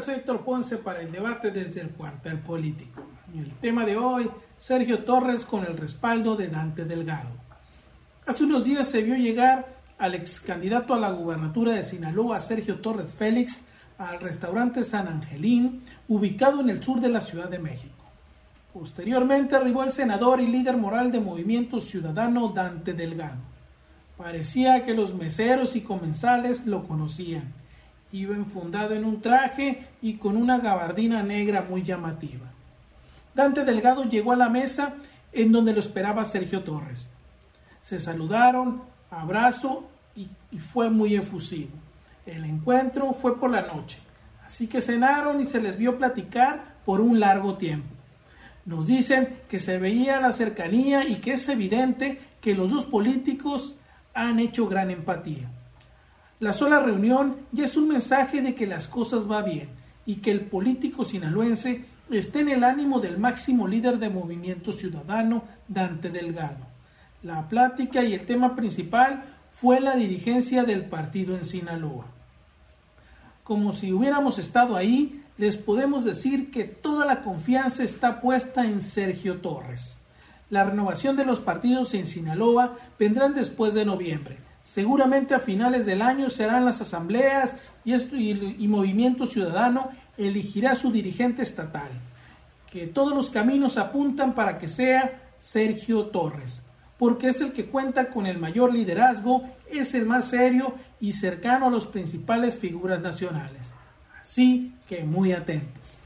Soy Héctor Ponce para el debate desde el cuartel político. el tema de hoy, Sergio Torres con el respaldo de Dante Delgado. Hace unos días se vio llegar al ex candidato a la gubernatura de Sinaloa, Sergio Torres Félix, al restaurante San Angelín, ubicado en el sur de la Ciudad de México. Posteriormente arribó el senador y líder moral de Movimiento Ciudadano Dante Delgado. Parecía que los meseros y comensales lo conocían. Iba enfundado en un traje y con una gabardina negra muy llamativa. Dante Delgado llegó a la mesa en donde lo esperaba Sergio Torres. Se saludaron, abrazo y, y fue muy efusivo. El encuentro fue por la noche, así que cenaron y se les vio platicar por un largo tiempo. Nos dicen que se veía la cercanía y que es evidente que los dos políticos han hecho gran empatía. La sola reunión ya es un mensaje de que las cosas van bien y que el político sinaloense esté en el ánimo del máximo líder de Movimiento Ciudadano, Dante Delgado. La plática y el tema principal fue la dirigencia del partido en Sinaloa como si hubiéramos estado ahí, les podemos decir que toda la confianza está puesta en Sergio Torres. La renovación de los partidos en Sinaloa vendrán después de noviembre. Seguramente a finales del año serán las asambleas y, y Movimiento Ciudadano elegirá su dirigente estatal. Que todos los caminos apuntan para que sea Sergio Torres porque es el que cuenta con el mayor liderazgo, es el más serio y cercano a las principales figuras nacionales. Así que muy atentos.